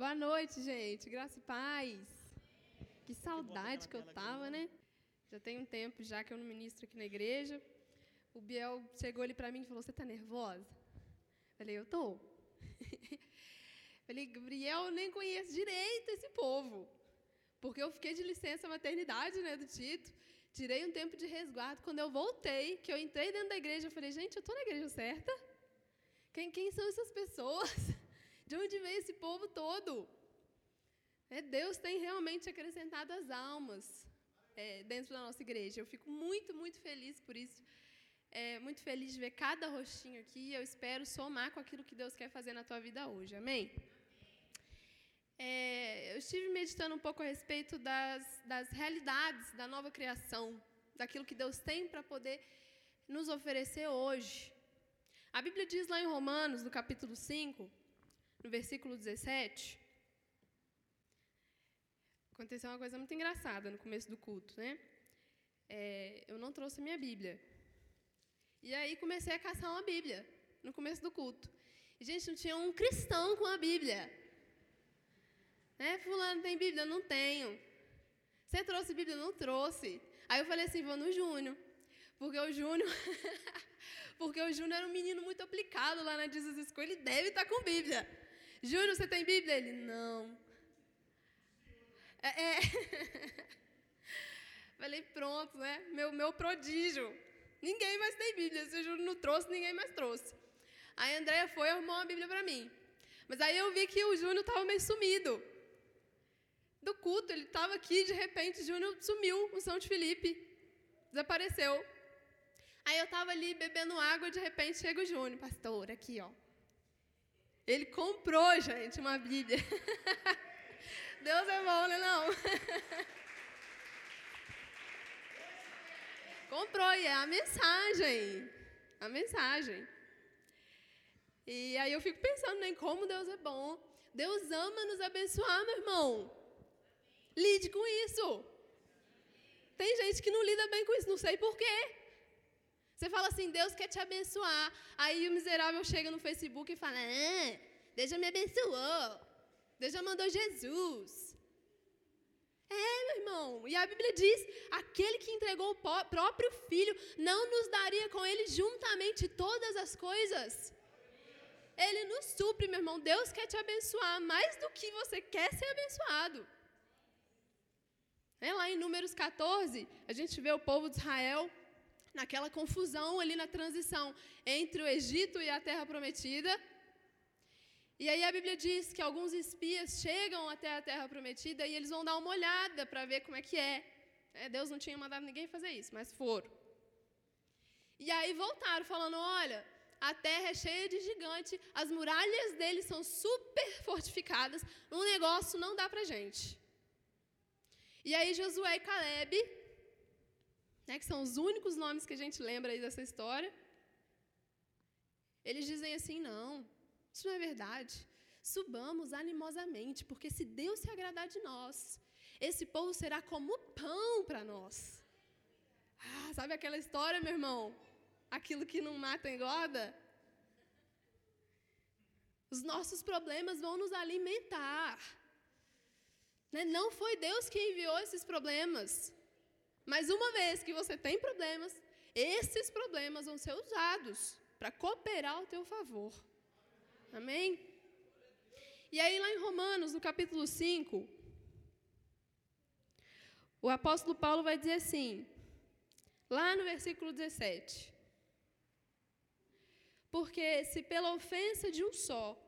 Boa noite, gente. Graça e paz. Que saudade que eu tava, né? Já tem um tempo já que eu não ministro aqui na igreja. O Biel chegou ali para mim e falou: "Você tá nervosa?" Falei: "Eu tô." Falei: "Gabriel, eu nem conheço direito esse povo." Porque eu fiquei de licença maternidade, né, do Tito. Tirei um tempo de resguardo. Quando eu voltei, que eu entrei dentro da igreja, eu falei: "Gente, eu tô na igreja certa?" Quem, quem são essas pessoas? De onde vem esse povo todo? É, Deus tem realmente acrescentado as almas é, dentro da nossa igreja. Eu fico muito, muito feliz por isso. É, muito feliz de ver cada rostinho aqui. Eu espero somar com aquilo que Deus quer fazer na tua vida hoje. Amém? É, eu estive meditando um pouco a respeito das, das realidades da nova criação, daquilo que Deus tem para poder nos oferecer hoje. A Bíblia diz lá em Romanos, no capítulo 5, no versículo 17. Aconteceu uma coisa muito engraçada no começo do culto, né? É, eu não trouxe minha Bíblia. E aí comecei a caçar uma Bíblia no começo do culto. E, gente, não tinha um cristão com a Bíblia. Né? Fulano tem Bíblia? Não tenho. Você trouxe Bíblia? Não trouxe. Aí eu falei assim, vou no Júnior. Porque o Júnior porque o Júnior era um menino muito aplicado lá na Jesus School, ele deve estar com Bíblia. Júnior, você tem Bíblia? Ele, não. É, é. Falei, pronto, né? Meu, meu prodígio. Ninguém mais tem Bíblia. Se o Júnior não trouxe, ninguém mais trouxe. Aí a Andréia foi e arrumou uma Bíblia para mim. Mas aí eu vi que o Júnior estava meio sumido. Do culto, ele estava aqui, de repente, o Júnior sumiu, o São de Felipe. Desapareceu. Aí eu estava ali bebendo água, de repente chega o Júnior, pastor, aqui, ó. Ele comprou, gente, uma Bíblia. Deus é bom, né? Não. comprou, e é a mensagem. A mensagem. E aí eu fico pensando em como Deus é bom. Deus ama nos abençoar, meu irmão. Lide com isso. Tem gente que não lida bem com isso, não sei porquê. Você fala assim, Deus quer te abençoar. Aí o miserável chega no Facebook e fala, ah, Deus já me abençoou. Deus já mandou Jesus. É, meu irmão. E a Bíblia diz: aquele que entregou o próprio filho não nos daria com ele juntamente todas as coisas. Ele nos supre, meu irmão. Deus quer te abençoar mais do que você quer ser abençoado. É, lá em Números 14, a gente vê o povo de Israel naquela confusão ali na transição entre o Egito e a terra prometida. E aí a Bíblia diz que alguns espias chegam até a terra prometida e eles vão dar uma olhada para ver como é que é. é. Deus não tinha mandado ninguém fazer isso, mas foram. E aí voltaram falando: olha, a terra é cheia de gigante, as muralhas deles são super fortificadas, um negócio não dá para gente. E aí Josué e Caleb né, que são os únicos nomes que a gente lembra aí dessa história, eles dizem assim: não, isso não é verdade. Subamos animosamente, porque se Deus se agradar de nós, esse povo será como pão para nós. Ah, sabe aquela história, meu irmão? Aquilo que não mata engorda? Os nossos problemas vão nos alimentar. Né? Não foi Deus que enviou esses problemas. Mas uma vez que você tem problemas, esses problemas vão ser usados para cooperar ao teu favor. Amém? E aí, lá em Romanos, no capítulo 5, o apóstolo Paulo vai dizer assim, lá no versículo 17: Porque se pela ofensa de um só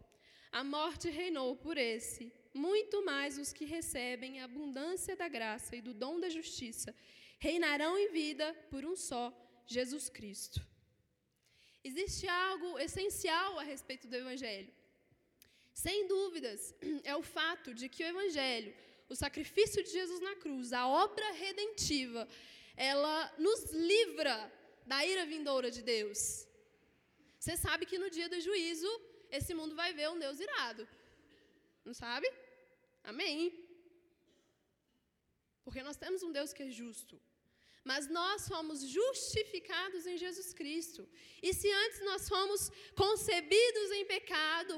a morte reinou por esse, muito mais os que recebem a abundância da graça e do dom da justiça reinarão em vida por um só, Jesus Cristo. Existe algo essencial a respeito do Evangelho. Sem dúvidas, é o fato de que o Evangelho, o sacrifício de Jesus na cruz, a obra redentiva, ela nos livra da ira vindoura de Deus. Você sabe que no dia do juízo, esse mundo vai ver um Deus irado. Não sabe? Amém. Porque nós temos um Deus que é justo. Mas nós fomos justificados em Jesus Cristo. E se antes nós fomos concebidos em pecado,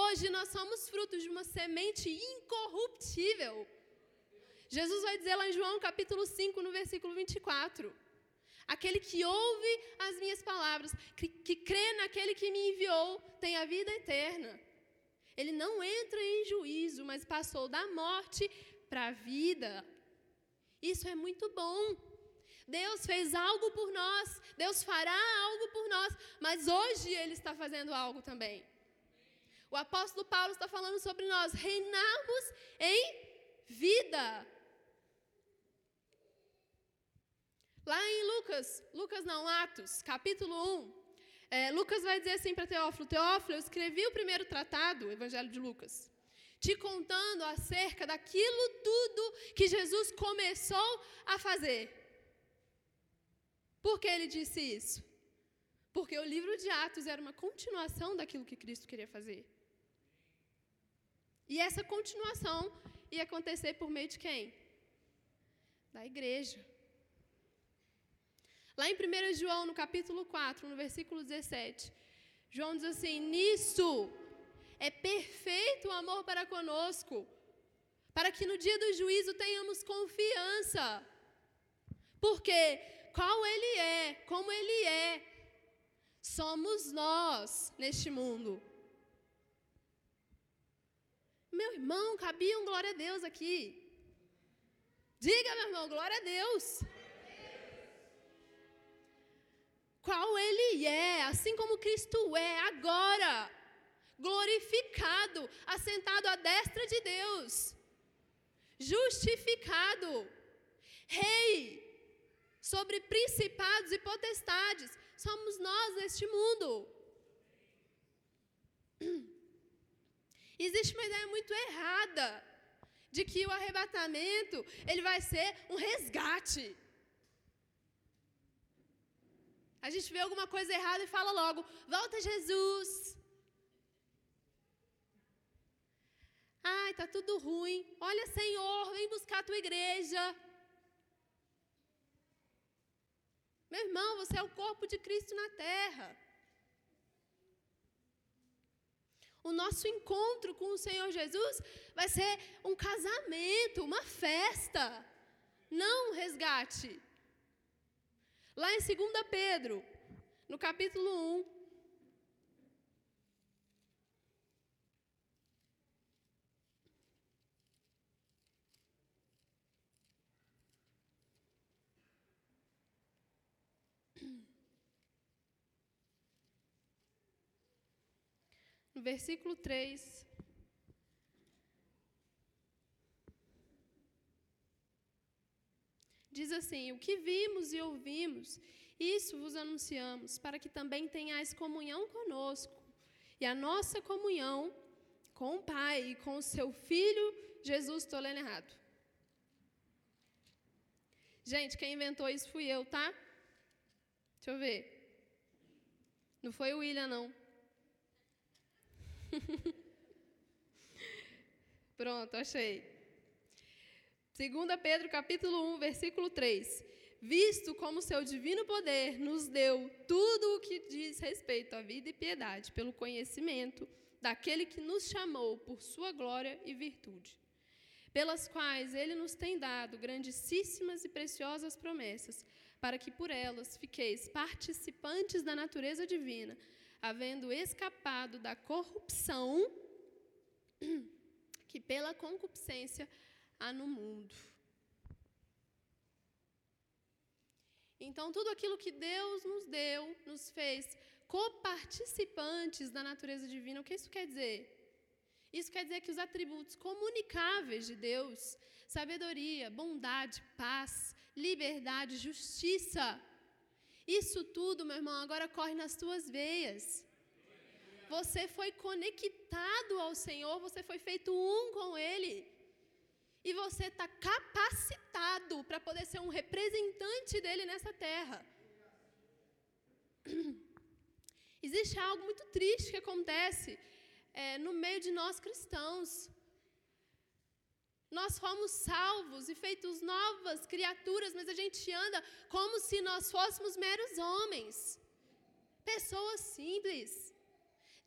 Hoje nós somos frutos de uma semente incorruptível. Jesus vai dizer lá em João capítulo 5, no versículo 24: Aquele que ouve as minhas palavras, que, que crê naquele que me enviou, tem a vida eterna. Ele não entra em juízo, mas passou da morte para a vida. Isso é muito bom. Deus fez algo por nós, Deus fará algo por nós, mas hoje Ele está fazendo algo também. O apóstolo Paulo está falando sobre nós reinarmos em vida. Lá em Lucas, Lucas não, Atos, capítulo 1, é, Lucas vai dizer assim para Teófilo: Teófilo, eu escrevi o primeiro tratado, o Evangelho de Lucas, te contando acerca daquilo tudo que Jesus começou a fazer. Por que ele disse isso? Porque o livro de Atos era uma continuação daquilo que Cristo queria fazer. E essa continuação ia acontecer por meio de quem? Da igreja. Lá em 1 João, no capítulo 4, no versículo 17, João diz assim: Nisso é perfeito o amor para conosco, para que no dia do juízo tenhamos confiança. Porque qual Ele é, como Ele é, somos nós neste mundo. Meu irmão, cabia um glória a Deus aqui. Diga, meu irmão, glória a Deus. Qual Ele é, assim como Cristo é agora, glorificado, assentado à destra de Deus, justificado, Rei sobre principados e potestades, somos nós neste mundo. Existe uma ideia muito errada de que o arrebatamento ele vai ser um resgate. A gente vê alguma coisa errada e fala logo: volta Jesus. Ai, tá tudo ruim. Olha, Senhor, vem buscar a tua igreja. Meu irmão, você é o corpo de Cristo na terra. O nosso encontro com o Senhor Jesus vai ser um casamento, uma festa, não um resgate. Lá em 2 Pedro, no capítulo 1, versículo 3. Diz assim: O que vimos e ouvimos, isso vos anunciamos, para que também tenhais comunhão conosco. E a nossa comunhão com o Pai e com o seu Filho Jesus, estou lendo errado. Gente, quem inventou isso fui eu, tá? Deixa eu ver. Não foi o William, não. Pronto, achei. 2 Pedro capítulo 1, versículo 3. Visto como seu divino poder nos deu tudo o que diz respeito à vida e piedade, pelo conhecimento daquele que nos chamou por sua glória e virtude, pelas quais ele nos tem dado grandíssimas e preciosas promessas, para que por elas fiqueis participantes da natureza divina, havendo escapado da corrupção que pela concupiscência há no mundo. Então, tudo aquilo que Deus nos deu, nos fez coparticipantes da natureza divina. O que isso quer dizer? Isso quer dizer que os atributos comunicáveis de Deus, sabedoria, bondade, paz, liberdade, justiça, isso tudo, meu irmão, agora corre nas tuas veias. Você foi conectado ao Senhor, você foi feito um com Ele. E você está capacitado para poder ser um representante dele nessa terra. Existe algo muito triste que acontece é, no meio de nós cristãos. Nós fomos salvos e feitos novas criaturas, mas a gente anda como se nós fôssemos meros homens, pessoas simples,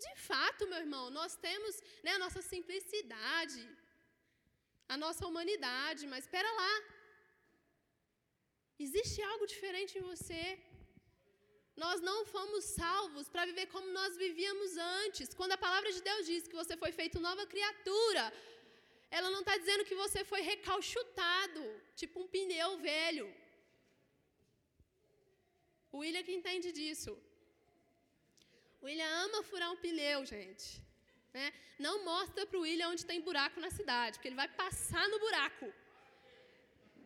De fato, meu irmão, nós temos né, a nossa simplicidade, a nossa humanidade, mas espera lá. Existe algo diferente em você. Nós não fomos salvos para viver como nós vivíamos antes. Quando a palavra de Deus diz que você foi feito nova criatura, ela não está dizendo que você foi recalchutado, tipo um pneu velho. O William que entende disso. O William ama furar um pneu, gente. Né? Não mostra para o William onde tem buraco na cidade, porque ele vai passar no buraco.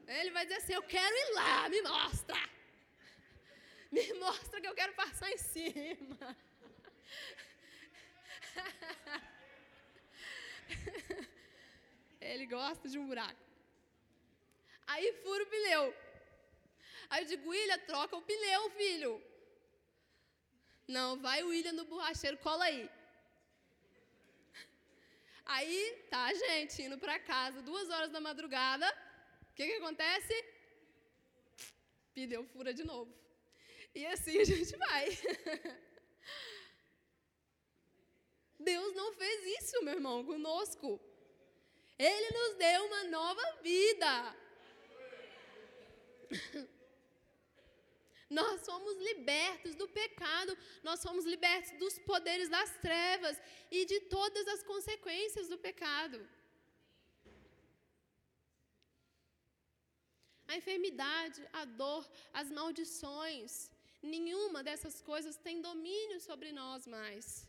Ele vai dizer assim: Eu quero ir lá, me mostra. Me mostra que eu quero passar em cima. Ele gosta de um buraco. Aí fura o pneu. Aí eu digo, William, troca o pneu, filho. Não, vai o William no borracheiro, cola aí. Aí, tá, gente, indo para casa, duas horas da madrugada, o que, que acontece? Pneu fura de novo. E assim a gente vai. Deus não fez isso, meu irmão, conosco. Ele nos deu uma nova vida. Nós somos libertos do pecado, nós somos libertos dos poderes das trevas e de todas as consequências do pecado. A enfermidade, a dor, as maldições, nenhuma dessas coisas tem domínio sobre nós mais.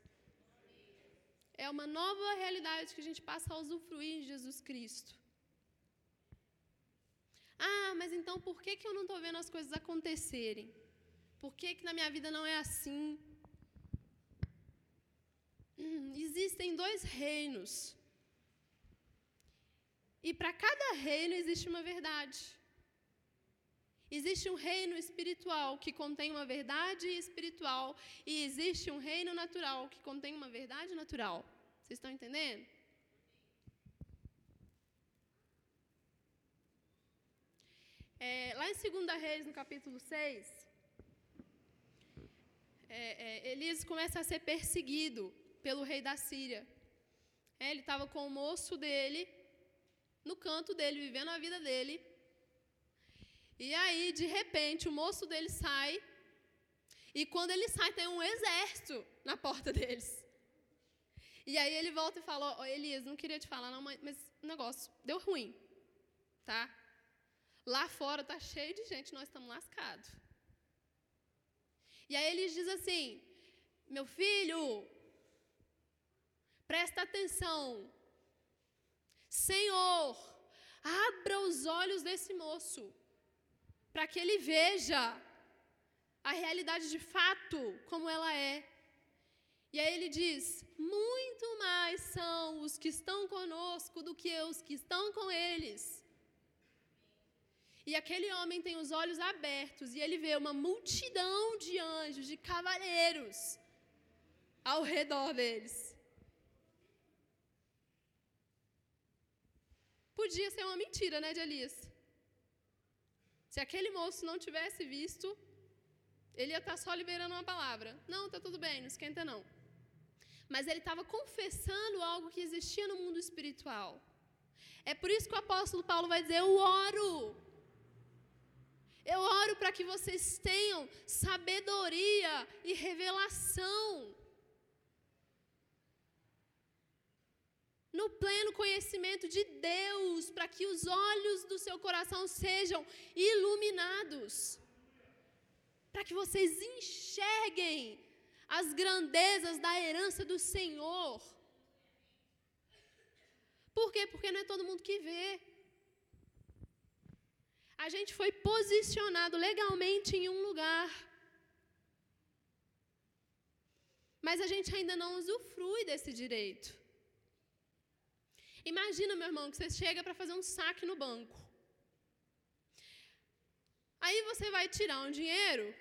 É uma nova realidade que a gente passa a usufruir em Jesus Cristo. Ah, mas então por que, que eu não estou vendo as coisas acontecerem? Por que, que na minha vida não é assim? Hum, existem dois reinos. E para cada reino existe uma verdade. Existe um reino espiritual que contém uma verdade espiritual, e existe um reino natural que contém uma verdade natural. Vocês estão entendendo? É, lá em 2 Reis, no capítulo 6, é, é, Elias começa a ser perseguido pelo rei da Síria. É, ele estava com o moço dele, no canto dele, vivendo a vida dele. E aí, de repente, o moço dele sai. E quando ele sai, tem um exército na porta deles. E aí ele volta e fala: oh, Elias, não queria te falar, não, mas o negócio deu ruim. Tá? Lá fora está cheio de gente, nós estamos lascados. E aí ele diz assim: Meu filho, presta atenção. Senhor, abra os olhos desse moço, para que ele veja a realidade de fato como ela é. E aí ele diz: Muito mais são os que estão conosco do que os que estão com eles. E aquele homem tem os olhos abertos e ele vê uma multidão de anjos, de cavaleiros ao redor deles. Podia ser uma mentira, né, de? Se aquele moço não tivesse visto, ele ia estar só liberando uma palavra. Não, tá tudo bem, não esquenta não. Mas ele estava confessando algo que existia no mundo espiritual. É por isso que o apóstolo Paulo vai dizer: Eu oro eu oro para que vocês tenham sabedoria e revelação. No pleno conhecimento de Deus, para que os olhos do seu coração sejam iluminados. Para que vocês enxerguem as grandezas da herança do Senhor. Por quê? Porque não é todo mundo que vê a gente foi posicionado legalmente em um lugar. Mas a gente ainda não usufrui desse direito. Imagina, meu irmão, que você chega para fazer um saque no banco. Aí você vai tirar um dinheiro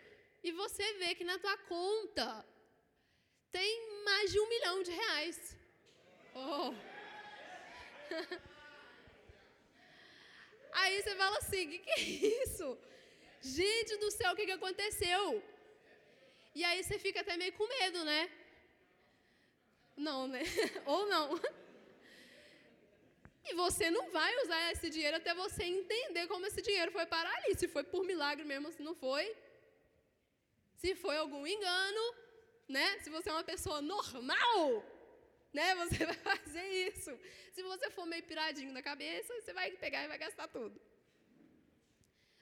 e você vê que na tua conta tem mais de um milhão de reais. Oh. Aí você fala assim: o que, que, é isso? Gente do céu, o que, que aconteceu? E aí você fica até meio com medo, né? Não, né? Ou não. E você não vai usar esse dinheiro até você entender como esse dinheiro foi parar ali. Se foi por milagre mesmo, se não foi. Se foi algum engano, né? Se você é uma pessoa normal, né? Você vai fazer isso. Se você for meio piradinho da cabeça, você vai pegar e vai gastar tudo.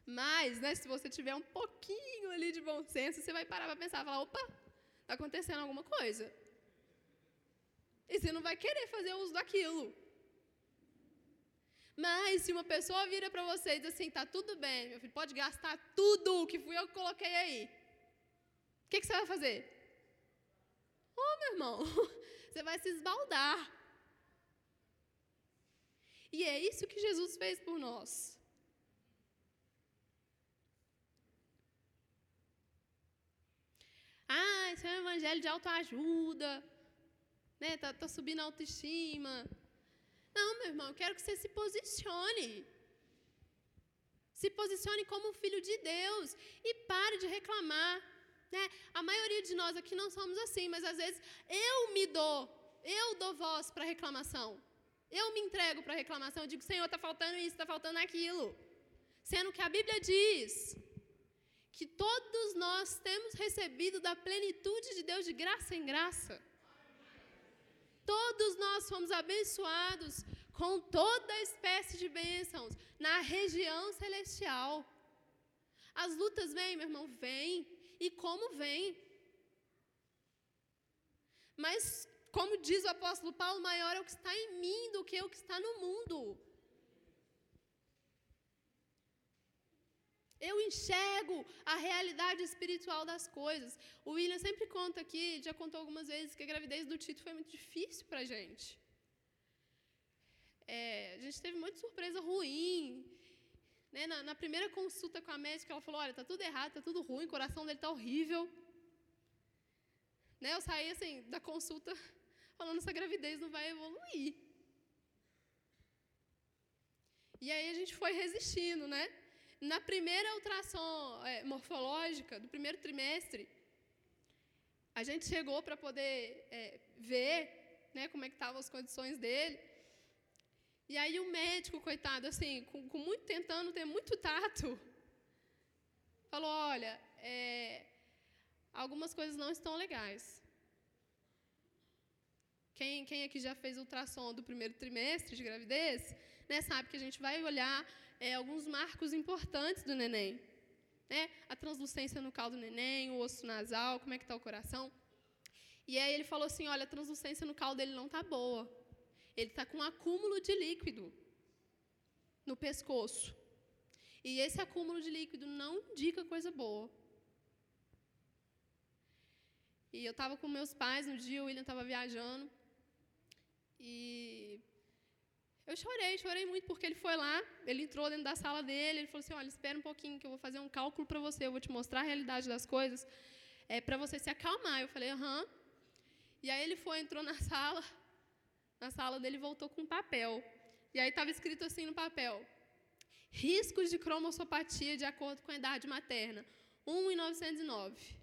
Mas, né, se você tiver um pouquinho ali de bom senso, você vai parar para pensar, falar, opa, está acontecendo alguma coisa. E você não vai querer fazer uso daquilo. Mas se uma pessoa vira para você e diz assim, tá tudo bem, meu filho, pode gastar tudo que fui eu que coloquei aí. O que, que você vai fazer? Oh, meu irmão, você vai se esbaldar. E é isso que Jesus fez por nós. Ah, esse é um evangelho de autoajuda. Né? Tá, tá subindo a autoestima. Não, meu irmão, eu quero que você se posicione. Se posicione como filho de Deus e pare de reclamar. Né? A maioria de nós aqui não somos assim, mas às vezes eu me dou, eu dou voz para reclamação. Eu me entrego para reclamação, eu digo, Senhor, está faltando isso, está faltando aquilo. Sendo que a Bíblia diz que todos nós temos recebido da plenitude de Deus de graça em graça. Todos nós fomos abençoados com toda espécie de bênçãos na região celestial. As lutas vêm, meu irmão, vêm. E como vêm? Mas, como diz o apóstolo Paulo, maior é o que está em mim do que o que está no mundo. Eu enxergo a realidade espiritual das coisas. O William sempre conta aqui, já contou algumas vezes, que a gravidez do Tito foi muito difícil para a gente. É, a gente teve muita surpresa ruim. Né? Na, na, primeira consulta com a médica, ela falou: Olha, tá tudo errado, tá tudo ruim, o coração dele tá horrível. Né? Eu saí assim da consulta falando: essa gravidez não vai evoluir. E aí a gente foi resistindo, né? Na primeira ultrassom é, morfológica do primeiro trimestre, a gente chegou para poder é, ver né, como é que estavam as condições dele. E aí o médico, coitado, assim, com, com muito tentando ter muito tato, falou: olha, é, algumas coisas não estão legais. Quem, quem aqui já fez ultrassom do primeiro trimestre de gravidez, né, sabe que a gente vai olhar é, alguns marcos importantes do neném. Né? A translucência no caldo do neném, o osso nasal, como é que está o coração. E aí ele falou assim, olha, a translucência no caldo dele não está boa. Ele está com um acúmulo de líquido no pescoço. E esse acúmulo de líquido não indica coisa boa. E eu estava com meus pais no dia, o William estava viajando. E eu chorei, chorei muito, porque ele foi lá, ele entrou dentro da sala dele, ele falou assim, olha, espera um pouquinho que eu vou fazer um cálculo para você, eu vou te mostrar a realidade das coisas, é, para você se acalmar. Eu falei, aham. E aí ele foi, entrou na sala, na sala dele voltou com um papel. E aí estava escrito assim no papel, riscos de cromossopatia de acordo com a idade materna, 1 em 909.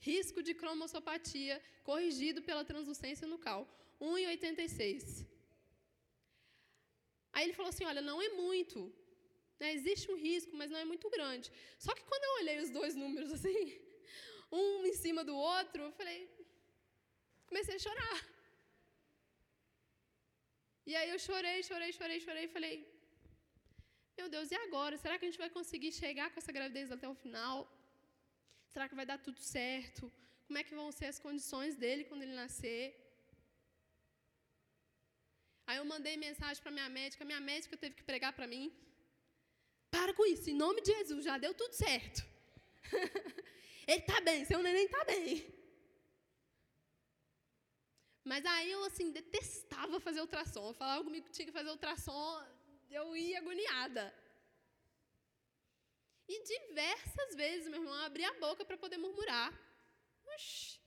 Risco de cromossopatia corrigido pela translucência nucal, 1 em 86. Aí ele falou assim: olha, não é muito. Né? Existe um risco, mas não é muito grande. Só que quando eu olhei os dois números assim, um em cima do outro, eu falei. Comecei a chorar. E aí eu chorei, chorei, chorei, chorei e falei: Meu Deus, e agora? Será que a gente vai conseguir chegar com essa gravidez até o final? Será que vai dar tudo certo? Como é que vão ser as condições dele quando ele nascer? Aí eu mandei mensagem para minha médica, minha médica teve que pregar para mim. Para com isso, em nome de Jesus, já deu tudo certo. Ele está bem, seu neném está bem. Mas aí eu, assim, detestava fazer ultrassom. Eu falava comigo que tinha que fazer ultrassom, eu ia agoniada. E diversas vezes, meu irmão, abria a boca para poder murmurar. Oxi.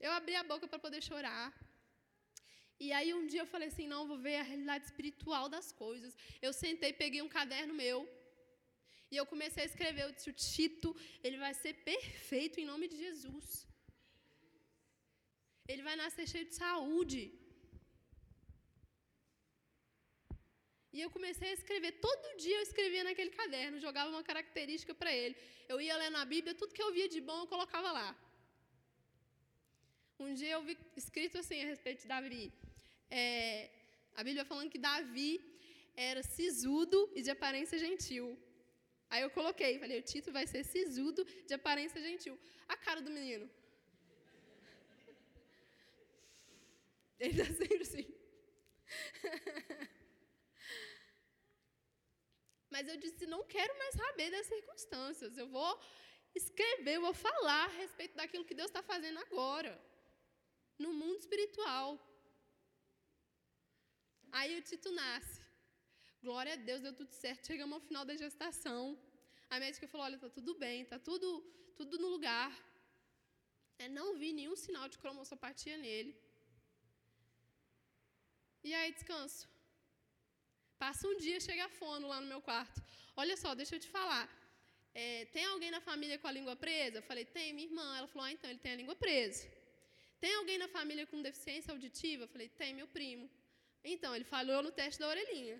Eu abria a boca para poder chorar. E aí um dia eu falei assim, não, vou ver a realidade espiritual das coisas. Eu sentei, peguei um caderno meu e eu comecei a escrever. Eu disse, o Tito, ele vai ser perfeito em nome de Jesus. Ele vai nascer cheio de saúde. E eu comecei a escrever. Todo dia eu escrevia naquele caderno, jogava uma característica para ele. Eu ia lendo a Bíblia, tudo que eu via de bom eu colocava lá. Um dia eu vi escrito assim a respeito de Davi. É, a Bíblia falando que Davi era sisudo e de aparência gentil. Aí eu coloquei, falei, o título vai ser sisudo de aparência gentil. A cara do menino. Ele está sempre assim. Mas eu disse: não quero mais saber das circunstâncias. Eu vou escrever, eu vou falar a respeito daquilo que Deus está fazendo agora, no mundo espiritual. Aí o Tito nasce. Glória a Deus, deu tudo certo. Chegamos ao final da gestação. A médica falou: olha, está tudo bem, está tudo, tudo no lugar. É, não vi nenhum sinal de cromossopatia nele. E aí, descanso. Passa um dia, chega fono lá no meu quarto. Olha só, deixa eu te falar. É, tem alguém na família com a língua presa? Eu falei, tem, minha irmã. Ela falou, ah, então ele tem a língua presa. Tem alguém na família com deficiência auditiva? Eu falei, tem, meu primo. Então, ele falou no teste da orelhinha.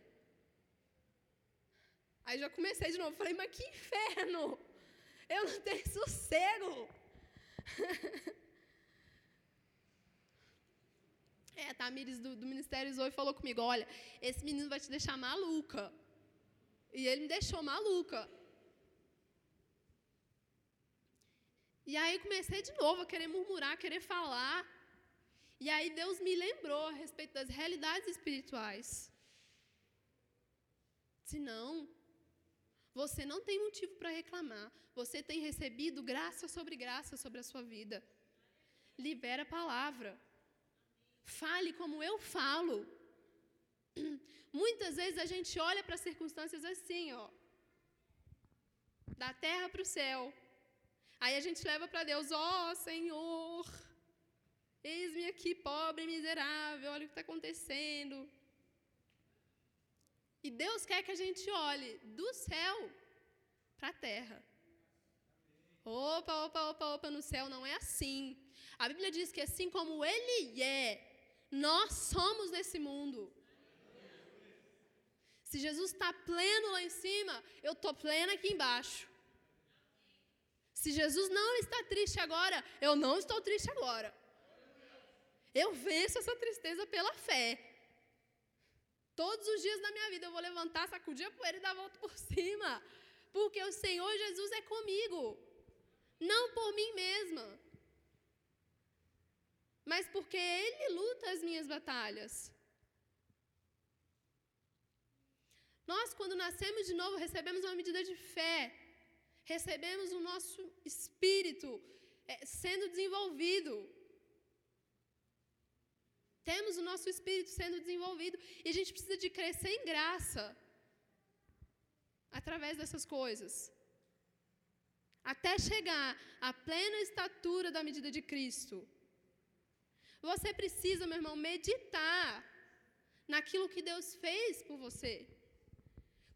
Aí já comecei de novo. Falei, mas que inferno! Eu não tenho sossego. É, a Tamires do, do Ministério Zoe falou comigo: olha, esse menino vai te deixar maluca. E ele me deixou maluca. E aí comecei de novo a querer murmurar, a querer falar. E aí Deus me lembrou a respeito das realidades espirituais. Se não, você não tem motivo para reclamar. Você tem recebido graça sobre graça sobre a sua vida. Libera a palavra. Fale como eu falo. Muitas vezes a gente olha para as circunstâncias assim, ó. Da terra para o céu. Aí a gente leva para Deus, ó oh, Senhor, eis-me aqui pobre miserável, olha o que está acontecendo. E Deus quer que a gente olhe do céu para a terra. Opa, opa, opa, opa, no céu não é assim. A Bíblia diz que assim como Ele é, nós somos nesse mundo. Se Jesus está pleno lá em cima, eu estou plena aqui embaixo. Se Jesus não está triste agora, eu não estou triste agora. Eu venço essa tristeza pela fé. Todos os dias da minha vida eu vou levantar, sacudir a poeira e dar a volta por cima. Porque o Senhor Jesus é comigo. Não por mim mesma mas porque Ele luta as minhas batalhas. Nós, quando nascemos de novo, recebemos uma medida de fé, recebemos o nosso espírito é, sendo desenvolvido. Temos o nosso espírito sendo desenvolvido e a gente precisa de crescer em graça através dessas coisas. Até chegar à plena estatura da medida de Cristo. Você precisa, meu irmão, meditar naquilo que Deus fez por você.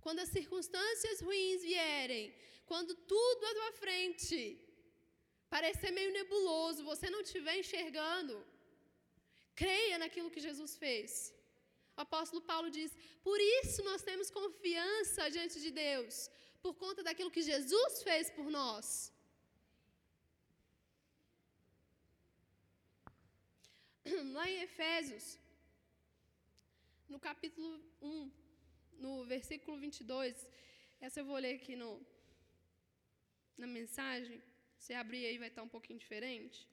Quando as circunstâncias ruins vierem, quando tudo à tua frente parecer meio nebuloso, você não estiver enxergando, creia naquilo que Jesus fez. O apóstolo Paulo diz: por isso nós temos confiança diante de Deus, por conta daquilo que Jesus fez por nós. lá em Efésios, no capítulo 1, no versículo 22, essa eu vou ler aqui no, na mensagem. Se abrir aí vai estar um pouquinho diferente.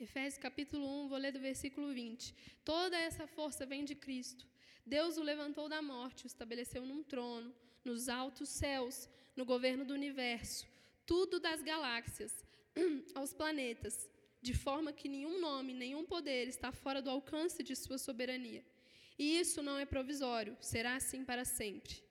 Efésios capítulo 1, vou ler do versículo 20. Toda essa força vem de Cristo. Deus o levantou da morte, o estabeleceu num trono, nos altos céus, no governo do universo, tudo das galáxias aos planetas, de forma que nenhum nome, nenhum poder está fora do alcance de sua soberania. E isso não é provisório, será assim para sempre.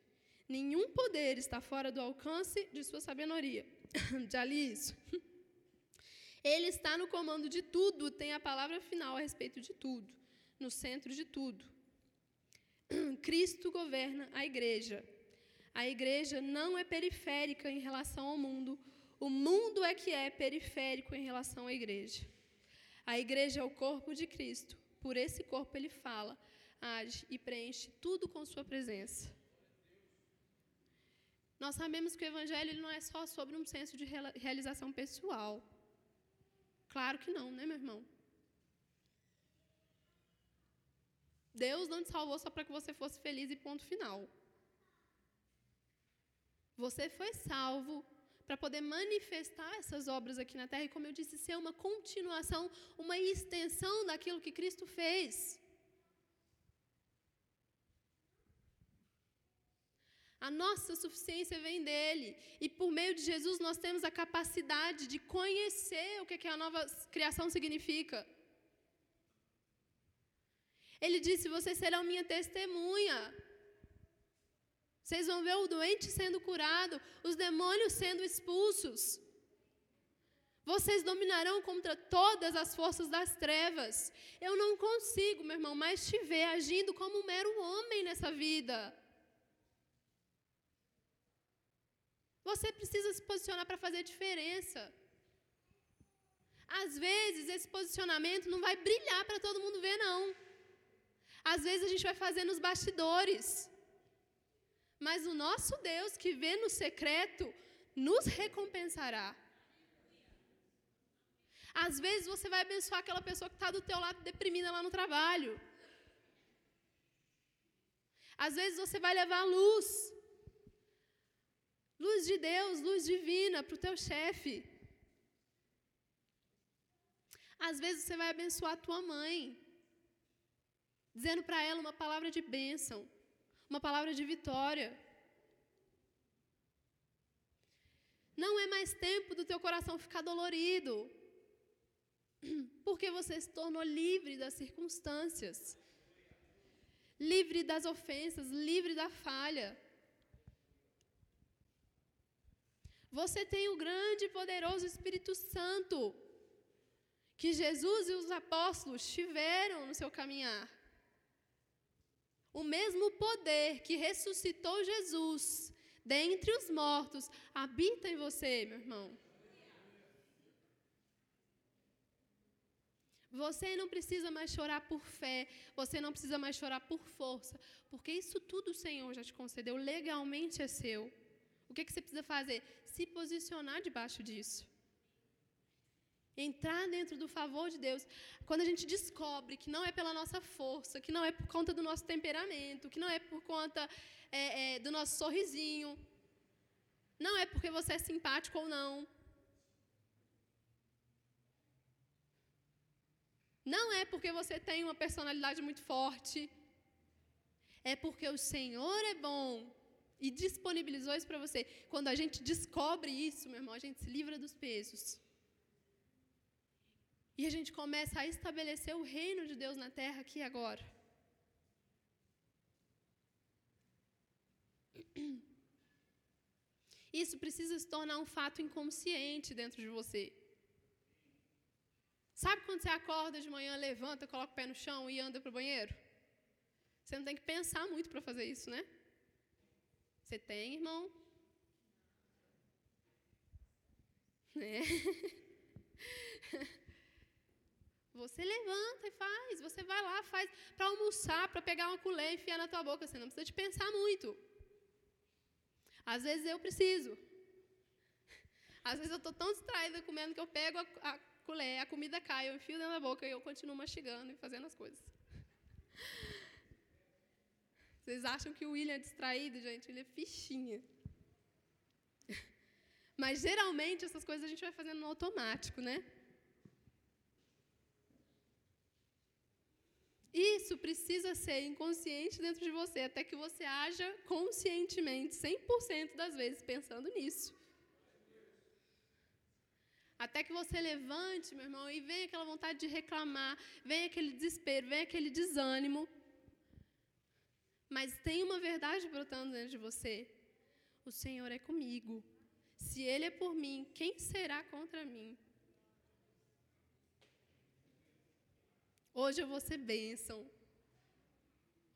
Nenhum poder está fora do alcance de sua sabedoria. Já li isso. Ele está no comando de tudo, tem a palavra final a respeito de tudo, no centro de tudo. Cristo governa a igreja. A igreja não é periférica em relação ao mundo, o mundo é que é periférico em relação à igreja. A igreja é o corpo de Cristo. Por esse corpo ele fala, age e preenche tudo com sua presença. Nós sabemos que o evangelho não é só sobre um senso de realização pessoal. Claro que não, né, meu irmão? Deus não te salvou só para que você fosse feliz e ponto final. Você foi salvo para poder manifestar essas obras aqui na terra e, como eu disse, ser uma continuação, uma extensão daquilo que Cristo fez. A nossa suficiência vem dele. E por meio de Jesus nós temos a capacidade de conhecer o que, é que a nova criação significa. Ele disse: Vocês serão minha testemunha. Vocês vão ver o doente sendo curado, os demônios sendo expulsos. Vocês dominarão contra todas as forças das trevas. Eu não consigo, meu irmão, mais te ver agindo como um mero homem nessa vida. Você precisa se posicionar para fazer diferença. Às vezes, esse posicionamento não vai brilhar para todo mundo ver, não. Às vezes, a gente vai fazer nos bastidores. Mas o nosso Deus, que vê no secreto, nos recompensará. Às vezes, você vai abençoar aquela pessoa que está do teu lado deprimida lá no trabalho. Às vezes, você vai levar luz Luz de Deus, luz divina para o teu chefe. Às vezes você vai abençoar a tua mãe, dizendo para ela uma palavra de bênção, uma palavra de vitória. Não é mais tempo do teu coração ficar dolorido, porque você se tornou livre das circunstâncias, livre das ofensas, livre da falha. Você tem o grande e poderoso Espírito Santo, que Jesus e os apóstolos tiveram no seu caminhar. O mesmo poder que ressuscitou Jesus dentre os mortos habita em você, meu irmão. Você não precisa mais chorar por fé, você não precisa mais chorar por força, porque isso tudo o Senhor já te concedeu, legalmente é seu. O que, que você precisa fazer? Se posicionar debaixo disso. Entrar dentro do favor de Deus. Quando a gente descobre que não é pela nossa força, que não é por conta do nosso temperamento, que não é por conta é, é, do nosso sorrisinho, não é porque você é simpático ou não. Não é porque você tem uma personalidade muito forte. É porque o Senhor é bom e disponibilizou isso para você. Quando a gente descobre isso, meu irmão, a gente se livra dos pesos. E a gente começa a estabelecer o reino de Deus na terra aqui agora. Isso precisa se tornar um fato inconsciente dentro de você. Sabe quando você acorda de manhã, levanta, coloca o pé no chão e anda para o banheiro? Você não tem que pensar muito para fazer isso, né? Você tem, irmão? É. Você levanta e faz. Você vai lá, faz para almoçar, para pegar uma colher e enfiar na tua boca. Você não precisa de pensar muito. Às vezes eu preciso. Às vezes eu estou tão distraída comendo que eu pego a, a colher, a comida cai, eu enfio dentro da boca e eu continuo mastigando e fazendo as coisas. Vocês acham que o William é distraído, gente? Ele é fichinha. Mas geralmente essas coisas a gente vai fazendo no automático, né? Isso precisa ser inconsciente dentro de você, até que você haja conscientemente, 100% das vezes, pensando nisso. Até que você levante, meu irmão, e venha aquela vontade de reclamar, vem aquele desespero, vem aquele desânimo, mas tem uma verdade brotando dentro de você. o Senhor é comigo. Se Ele é por mim, quem será contra mim? Hoje eu vou ser bênção.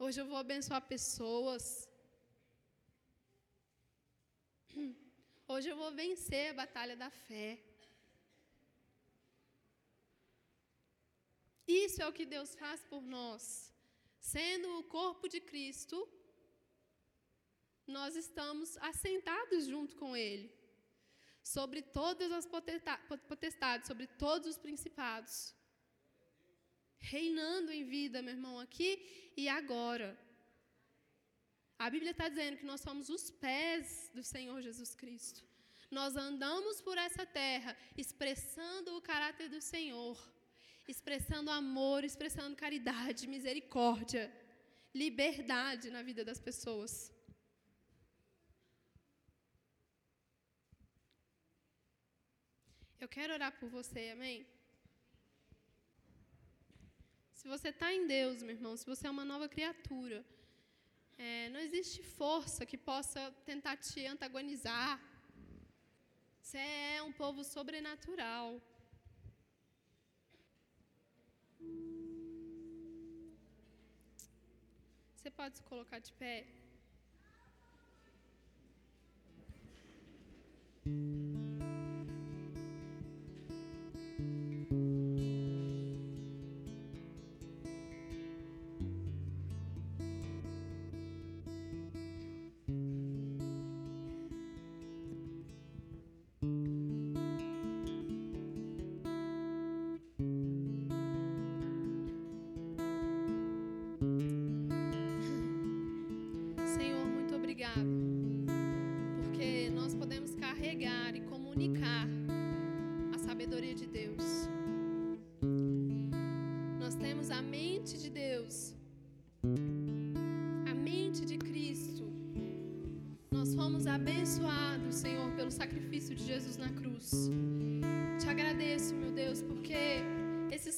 Hoje eu vou abençoar pessoas. Hoje eu vou vencer a batalha da fé. Isso é o que Deus faz por nós. Sendo o corpo de Cristo, nós estamos assentados junto com Ele, sobre todas as potestades, sobre todos os principados, reinando em vida, meu irmão, aqui e agora. A Bíblia está dizendo que nós somos os pés do Senhor Jesus Cristo. Nós andamos por essa terra expressando o caráter do Senhor, expressando amor, expressando caridade, misericórdia, liberdade na vida das pessoas. Eu quero orar por você, amém? Se você está em Deus, meu irmão, se você é uma nova criatura, é, não existe força que possa tentar te antagonizar. Você é um povo sobrenatural. Você pode se colocar de pé?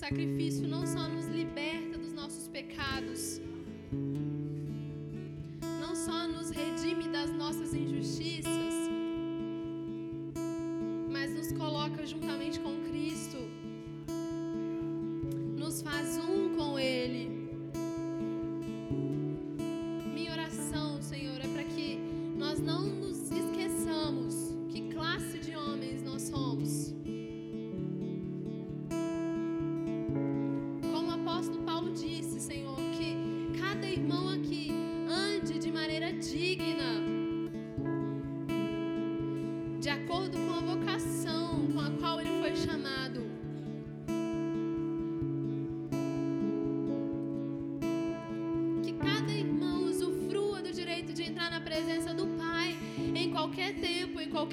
Sacrifício não só nos liberta dos nossos pecados, não só nos redime das nossas injustiças, mas nos coloca juntamente com Cristo, nos faz um com Ele. Minha oração, Senhor, é para que nós não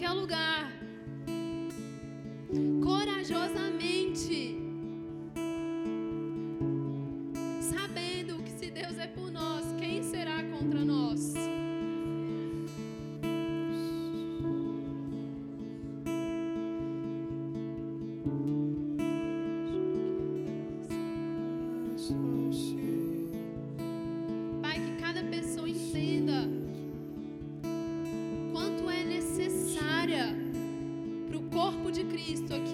qualquer lugar. Cristo